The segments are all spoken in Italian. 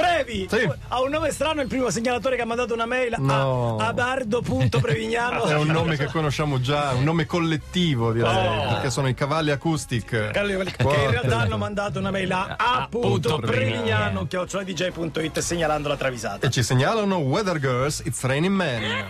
Previ! Sì. Ha un nome strano il primo segnalatore che ha mandato una mail No. a abardo.prevignano. È un nome che conosciamo già, un nome collettivo direi, Oh. perché sono i cavalli acoustic. Che in realtà hanno mandato una mail a a.prevignano chioccioladj.it segnalando la travisata. E ci segnalano Weather Girls, It's Raining Men.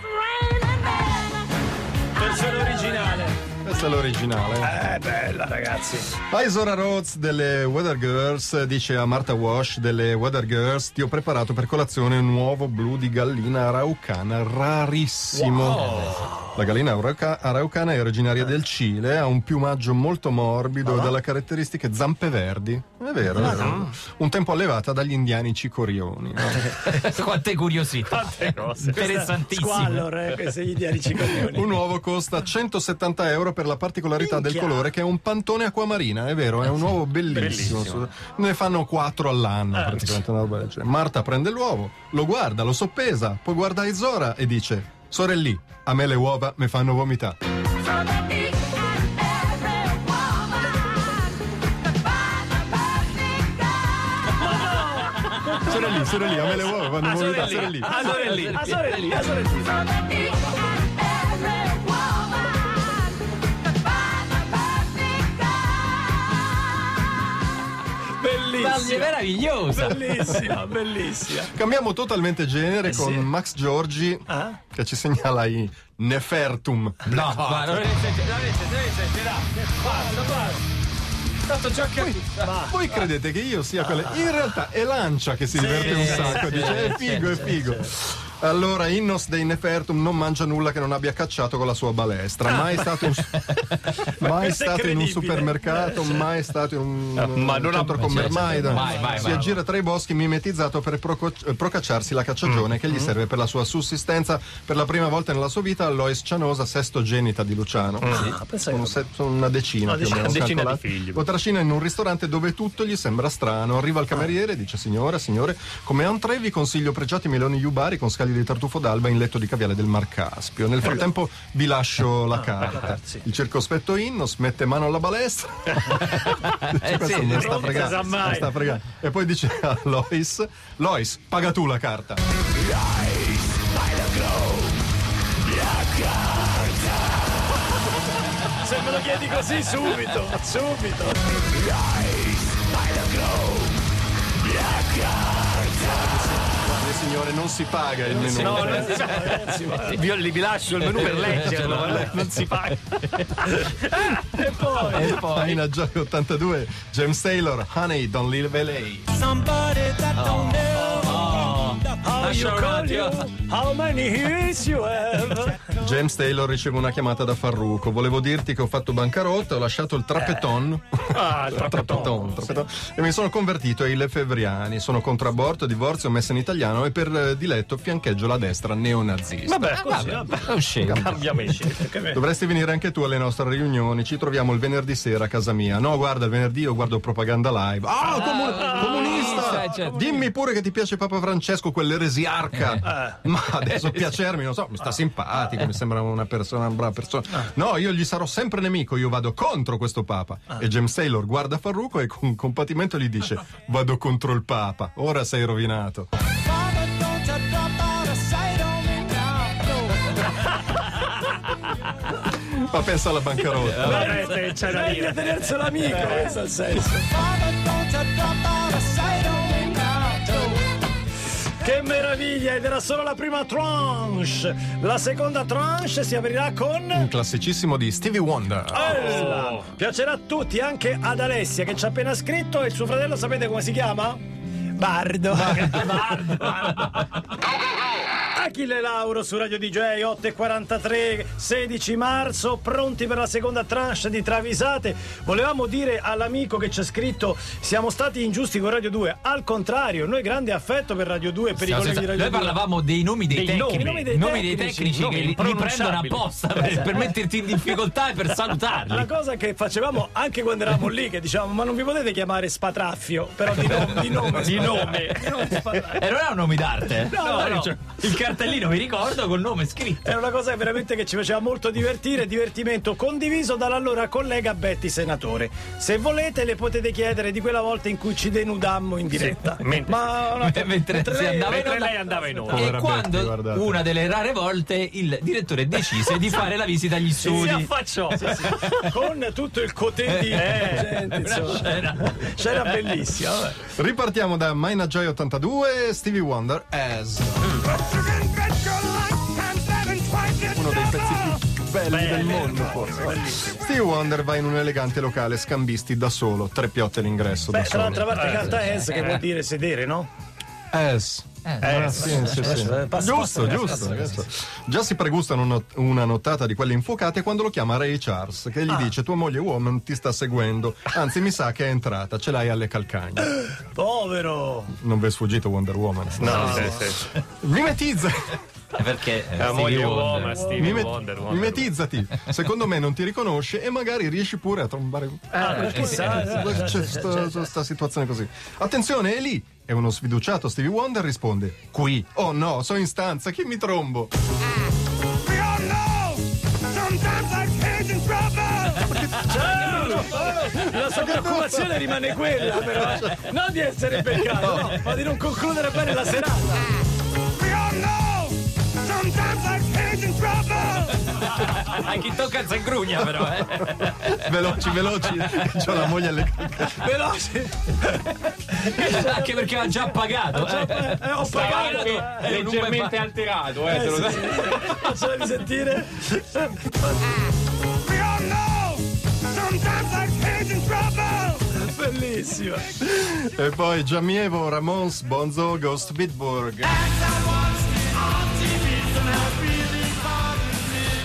Versione originale. Questa è l'originale. Eh, bella ragazzi. Isora Rhodes delle Weather Girls dice a Martha Wash delle Weather Girls ti ho preparato per colazione un uovo blu di gallina araucana rarissimo. La gallina arauca- araucana è originaria del Cile, ha un piumaggio molto morbido e dalle caratteristiche zampe verdi. È vero, è vero. Un tempo allevata dagli indiani cicorioni. no? Quante curiosità. Interessantissime. Squallor, eh, questi gli indiani ciconioni. Un uovo costa 170 euro per la particolarità del Minchia. colore che è un pantone acquamarina, è vero, è un uovo bellissimo. Bellissimo. Ne fanno quattro all'anno, Eh. praticamente del. Marta prende l'uovo, lo guarda, lo soppesa, poi guarda Isora e dice: Sorellì, a me le uova mi fanno vomitare. Sorellì, sorellì, a me le uova fanno vomitare. Sorellì. Sorellì. Ah, sorellì, ah, sorellì. È meravigliosa. Bellissima, bellissima. Cambiamo totalmente genere Eh con sì. Max Giorgi Ah? che ci segnala i Nefertum. No, ma non Tanto già capito. Va. Voi credete che io sia quella? In realtà è Lancia che si diverte un sacco, sì, dice è sì, figo, è sì, figo. Allora, Innos dei Nefertum non mangia nulla che non abbia cacciato con la sua balestra. Mai stato, in- mai stato in un supermercato, mai stato in un Ma non ha- centro commerciale. Mai, mai, Si mai. aggira tra i boschi mimetizzato per eh, procacciarsi la cacciagione che gli serve per la sua sussistenza. Per la prima volta nella sua vita, Lois Cianosa, sestogenita di Luciano. pensa che- Sono, se- sono una decina, Una più o decina- meno, decina di calcolate. figli. Lo trascina in un ristorante dove tutto gli sembra strano. Arriva il cameriere e dice: Signora, signore, come entree vi consiglio pregiati meloni iubari con scaglie di tartufo d'alba in letto di caviale del Mar Caspio. Nel frattempo vi lascio la carta. sì. Il circospetto Innos mette mano alla balestra. Eh, sì, non sta fregando, non sta fregando. E poi dice a Lois: Lois, paga tu la carta. Se me lo chiedi così subito, subito. Guardi, signore, non si paga il menù. No, non si fa, non si fa. Vi, vi lascio il menù per leggerlo, eh, non si fa. E poi E poi Pagina Gioia 82, James Taylor, Honey, Don't Leave LA. How you call you, how many years you have. James Taylor riceve una chiamata da Farruco. Volevo dirti che ho fatto bancarotta, ho lasciato il trappeton. Ah, il Trappeton, trappeton. E mi sono convertito ai Lefebvriani. Sono contro aborto, divorzio, messa in italiano e per eh, diletto fiancheggio la destra neonazista. Vabbè, Così, vabbè. è un scemo. cambiamenti. Dovresti venire anche tu alle nostre riunioni. Ci troviamo il venerdì sera a casa mia. No, guarda, il venerdì io guardo propaganda live. Ah, comu- comunista! Eh, certo. Dimmi pure che ti piace Papa Francesco, quell'eresiarca. Ma adesso piacermi, non so, mi sta simpatico, mi sembra una persona, una brava persona. No, io gli sarò sempre nemico, io vado contro questo Papa. E James Taylor guarda Farruco e con compatimento gli dice: Vado contro il Papa, ora sei rovinato. Ma pensa alla bancarotta. Vabbè, c'è da dire. tenerselo amico, questo è il senso. Che meraviglia! Ed era solo la prima tranche. La seconda tranche si aprirà con. Un classicissimo di Stevie Wonder. Bella! Piacerà a tutti, anche ad Alessia che ci ha appena scritto e il suo fratello sapete come si chiama? Bardo. Achille Lauro su Radio DJ 8.43 16 marzo pronti per la seconda tranche di Travisate volevamo dire all'amico che ci ha scritto siamo stati ingiusti con Radio 2 al contrario noi grande affetto per Radio 2 e per i Stiamo colleghi di Radio Noi 2 parlavamo dei nomi dei, Dei tecnici, nomi, dei nomi dei tecnici, nomi che li, li prendono apposta per, per metterti in difficoltà e per salutarli. la cosa che facevamo anche quando eravamo lì che dicevamo ma non vi potete chiamare Spatraffio però di nome di nome, Di nome. Non Spatraffio. E non è un nome d'arte. eh? No, no, no. cioè, il cartellino, mi ricordo, col nome scritto. Era una cosa veramente che ci faceva molto divertire, divertimento condiviso dall'allora collega Betty Senatore. Se volete le potete chiedere di quella volta in cui ci denudammo in diretta. mentre- Ma una- mentre si lei- andava in Mentre onda. lei andava in onda. E quando Betty, una delle rare volte il direttore decise di fare la visita agli Si studi. affacciò. con tutto il cotè di gente, una insomma. scena. Scena bellissima. vabbè. Ripartiamo da Mina Joy 82, Stevie Wonder, As. Belli del mondo, forse. Stevie Wonder va in un elegante locale scambisti da solo, tre piotte all'ingresso Beh, da tra l'altra parte canta S che vuol dire sedere, no? As. Ah, sì, sì, sì. eh, passa, Giusto, passa, giusto. passa, giusto. Già si pregustano una, una nottata di quelle infuocate quando lo chiama Ray Charles, che gli dice tua moglie woman ti sta seguendo, anzi mi sa che è entrata, ce l'hai alle calcagna. Povero! Non vi è sfuggito Wonder Woman? No, sì, sì. Mimetizza! Perché eh, La Stevie moglie Wonder. uomo, Stevie Mimet- Wonder. Wonder. mimetizzati. Secondo me non ti riconosce e magari riesci pure a trombare. Ah, chissà, eh. C'è sta, sta situazione così. Attenzione, è lì. E uno sfiduciato Stevie Wonder risponde: Qui. Oh no, sono in stanza, chi mi trombo? La sua preoccupazione rimane quella, però. eh. Non di essere beccato, no, ma di non concludere bene la serata. A chi tocca si ingrugna però, eh. Veloci, veloci. C'ho la moglie alle Veloce! Anche perché ha già pagato. eh. Eh, ho pagato! anche Eh, leggermente alterato, eh, Eh, te lo sì, dico. sì. Facciamo risentire. Bellissima. E poi Giamievo, Ramons, Bonzo, Ghost Bitburg.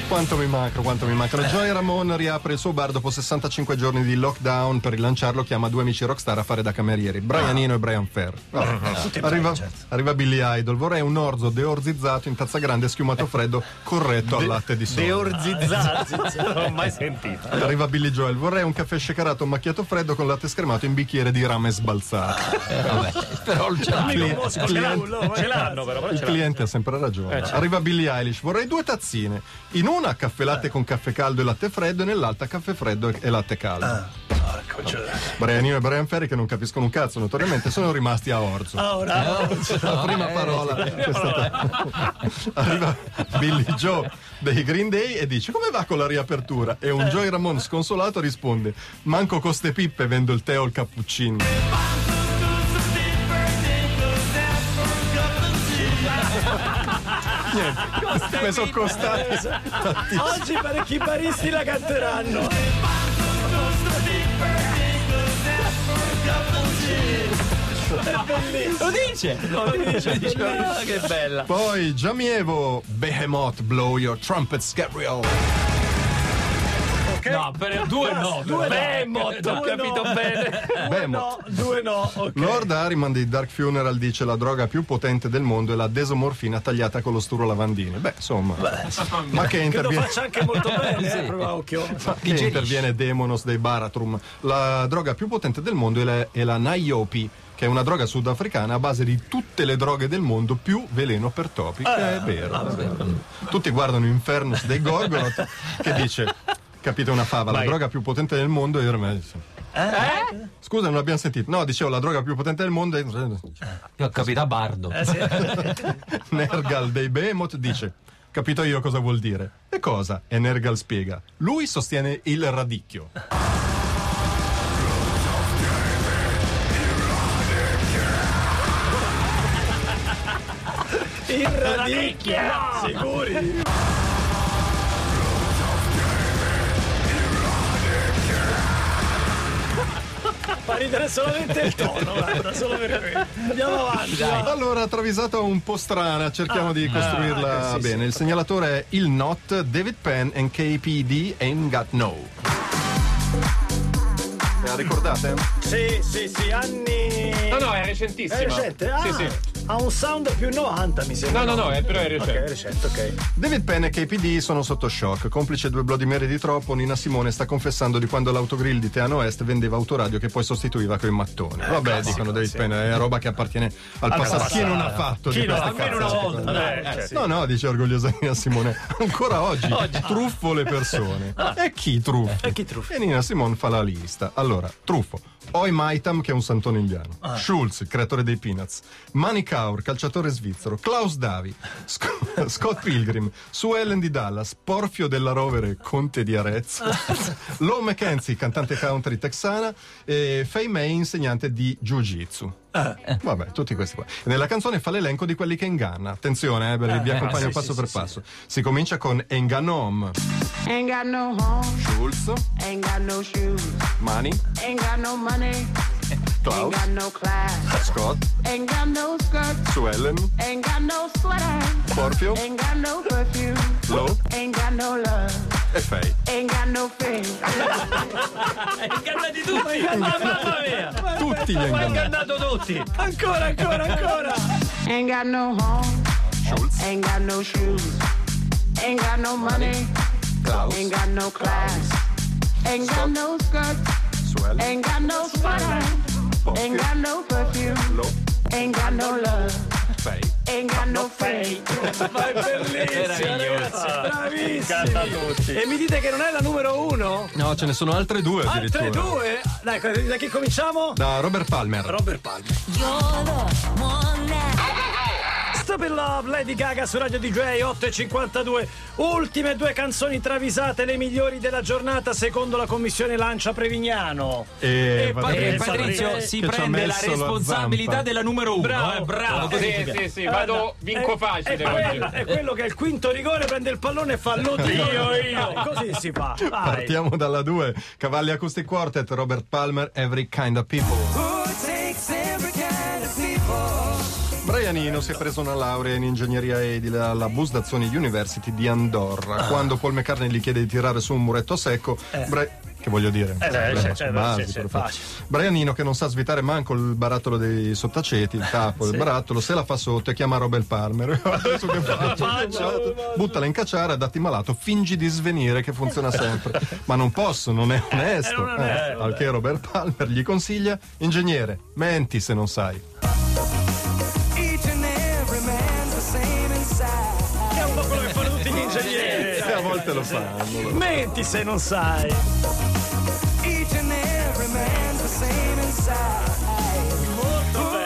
Quanto mi mancano, quanto mi mancano. Joy Ramon riapre il suo bar dopo 65 giorni di lockdown. Per rilanciarlo chiama due amici rockstar a fare da camerieri, Brian Eno e Brian Ferr. Vabbè. Arriva, arriva Billy Idol. Vorrei un orzo deorzizzato in tazza grande schiumato freddo, corretto al latte di soia. Deorzizzato. Non l'ho mai sentito. Arriva Billy Joel. Vorrei un caffè shakerato macchiato freddo con latte scremato in bicchiere di rame sbalzato. Eh, vabbè, però Mosco, cliente- Ce l'hanno però, però Il cliente ha sempre ragione. Arriva Billie Eilish, vorrei due tazzine. In una caffè latte con caffè caldo e latte freddo, e nell'altra caffè freddo e latte caldo. Porco, cioè. Brianino e Brian Ferry, che non capiscono un cazzo, notoriamente, sono rimasti a orzo. Ah, ora. La prima parola è stata- Arriva Billy Joe dei Green Day e dice come va con la riapertura? E un Joey Ramon sconsolato risponde manco con ste pippe vendo il tè o il cappuccino. Niente, mi sono costati. Oggi parecchi baristi la canteranno. Lo dice! Lo dice, dice. Ah, che bella! Poi Giamievo, Behemoth, blow your trumpets, Gabriel. Ok? No, per due no. Due no. Behemoth, ho Due capito no. bene. Behemoth. no, due no, ok. Lord Harriman di Dark Funeral dice la droga più potente del mondo è la desomorfina tagliata con lo sturo lavandino. Beh, insomma, ma che interviene, faccia anche molto bene, Sì. eh, proprio a occhio. ma che interviene Demonos dei Baratrum. La droga più potente del mondo è la, è la Naiopi, che è una droga sudafricana a base di tutte le droghe del mondo più veleno per topi. che è vero. Tutti guardano Infernus dei Gorgonot che dice, capite una fava, la Vai. droga più potente del mondo è il Scusa, non l'abbiamo sentito. No, dicevo, la droga più potente del mondo è... Io ho capito a Bardo. Nergal dei Behemoth dice: Capito io cosa vuol dire. E cosa? E Nergal spiega: Lui sostiene il radicchio. Il radicchia! Sicuri? Fa ridere solamente il tono, guarda, solo per. Andiamo avanti. va. Allora, travisata un po' strana, cerchiamo di costruirla ecco, sì, bene. sì. Il segnalatore è il NOT, David Penn and KPD Ain't Got No. La ricordate? Sì, sì, sì, anni? No, no, è È recentissima. recente? Ah, Sì, sì. Ha un sound più 90, mi sembra. No, no, no, è- però è Ok, recente. è recente, ok. David Penn e KPD sono sotto shock. Complice due Bloody Mary di troppo, Nina Simone sta confessando di quando l'autogrill di Teano Est vendeva autoradio che poi sostituiva coi mattoni. Vabbè, classico, dicono David sì. Penn, è roba che appartiene al, passato. Chi non ha fatto Chi di non queste ha Almeno una volta. Eh, dai. eh, sì. No, no, dice orgogliosa Nina Simone. Ancora oggi, truffo le persone. E chi truffo? E chi truffa? E Nina Simone fa la lista. Allora, truffo. Oi Maitam, che è un santone indiano. Ah. Schulz, il creatore dei Peanuts. Manny Kaur, calciatore svizzero. Klaus Davi. Sc- Scott Pilgrim. Sue Ellen di Dallas. Porfio della Rovere, conte di Arezzo. Lo McKenzie, cantante country texana. E Fei May, insegnante di Jiu-Jitsu. Vabbè, tutti questi qua. Nella canzone fa l'elenco di quelli che inganna. Attenzione, eh, ve- vi accompagno sì, passo sì, per sì, passo. Si comincia con Enganom. Ain't got no home, Schulz, ain't got no shoes, Mani, ain't got no money, ain't Klaus, got no class, Scott, ain't got no skirt, Sue Ellen, ain't got no sweater, Porfio, ain't got no perfume, Lo ain't got no love, e Fei. ain't got no fame. Ingannati tutti! Ma mamma mia! Tutti gli ingannati. ingannato tutti! Ancora, ancora, ancora. Ain't got no home, Schulz, ain't got no shoes, ain't got no money, Klaus, ain't got no class, ain't got no skirt, ain't got no sweater, ain't got no perfume, ain't got no love, ain't got no fame. Ma è Bravissimi. tutti. E mi dite che non è la numero uno? No, ce ne sono altre due Altre addirittura. due? Dai, da chi cominciamo? Da Robert Palmer. Robert Palmer. You're the one that Stop in Love, Lady Gaga su Radio DJ 8.52. Ultime due canzoni travisate, le migliori della giornata secondo la commissione Lancia Prevignano. E, E vado Patrizio- Patrizio si prende la la responsabilità zampa. della numero uno. Bravo. eh, bravo, così Sì, sì, sì, vado, vinco facile è, quello, che è il quinto rigore, prende il pallone e fa lo tiro io. Così si fa. Vai. Partiamo dalla 2. Cavalli Acoustic Quartet, Robert Palmer, Every Kind of People. Brian Eno si è preso una laurea in ingegneria edile alla Busdazzoni University di Andorra. Ah. Quando Paul McCartney gli chiede di tirare su un muretto secco, Bra- che voglio dire? Eh, Problema sì, su sì, basi, sì, sì, proprio. facile. Brian Eno che non sa svitare manco il barattolo dei sottaceti, il tappo del barattolo, se la fa sotto e chiama Robert Palmer. Che faccio? Buttala in cacciara, datti malato, fingi di svenire che funziona sempre. Ma non posso, non è onesto. non è, Eh, al che Robert Palmer gli consiglia, ingegnere, menti se non sai. Fanno. Menti se non sai. Molto.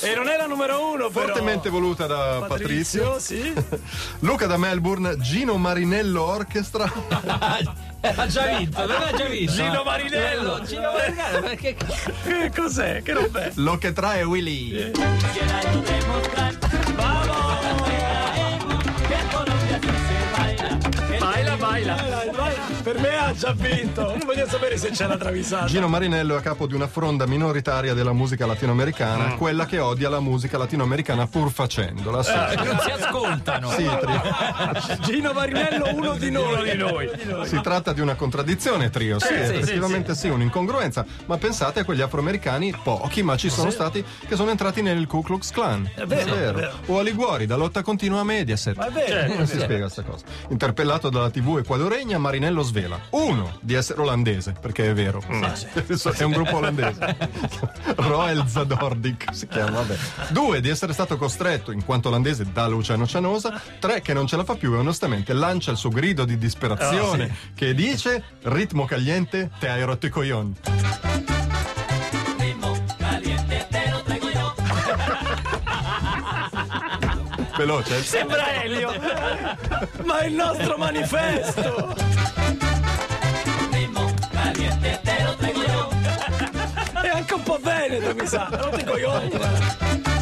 E non è la numero uno, però. Fortemente voluta da Patrizio. Patrizio, sì. Luca da Melbourne, Gino Marinello Orchestra. Ha già vinto, aveva già vinto. Gino Marinello. Gino Marinello, perché Che cos'è? Che roba è? Lo che trae Willy. Baila, baila. Per me ha già vinto. Non voglio sapere se c'è la travisata. Gino Marinello è a capo di una fronda minoritaria della musica latinoamericana, quella che odia la musica latinoamericana pur facendola. Sì, non si ascoltano. sì, tri- Gino Marinello, uno di noi. Uno di noi. si tratta di una contraddizione, trio. Sì, sì, effettivamente sì, un'incongruenza. Ma pensate a quegli afroamericani, pochi, ma ci sono stati, che sono entrati nel Ku Klux Klan. È vero, è vero. O a Liguori, da lotta continua a Mediaset. Va bene. Come si spiega questa cosa? Interpellato dalla TV equadoregna, Marinello svela. Uno, di essere olandese, perché è vero. è un gruppo olandese. Roel Zadordik si chiama, vabbè. Due, di essere stato costretto, in quanto olandese, dall'Oceano Cianosa. Tre, che non ce la fa più e onestamente lancia il suo grido di disperazione che dice ritmo caliente, te hai rotto i coglioni. Veloce. Sembra Elio. Ma è il nostro manifesto. E anche un po' veneto, mi sa. Non ti coglioni.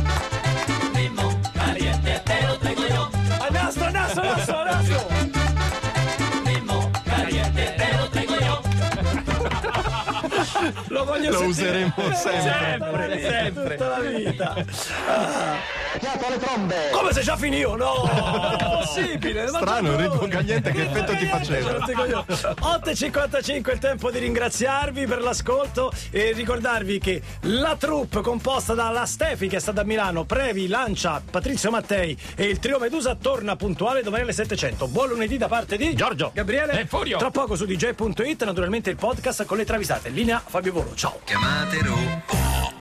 Lo voglio Lo useremo sempre. Sempre, sempre. Tutta la vita. Fiato alle trombe! Come se già finito? No! Non è possibile! Strano, due. cagliente, che effetto ti faceva? 8.55 è il tempo di ringraziarvi per l'ascolto e ricordarvi che la troupe composta dalla Stefi che è stata a Milano, Previ, Lancia, Patrizio Mattei e il trio Medusa torna puntuale domani alle 700. Buon lunedì da parte di Giorgio. Gabriele E Furio. Tra poco su dj.it naturalmente il podcast con le travisate. Linea Fabio Volo. Ciao. Chiamatelo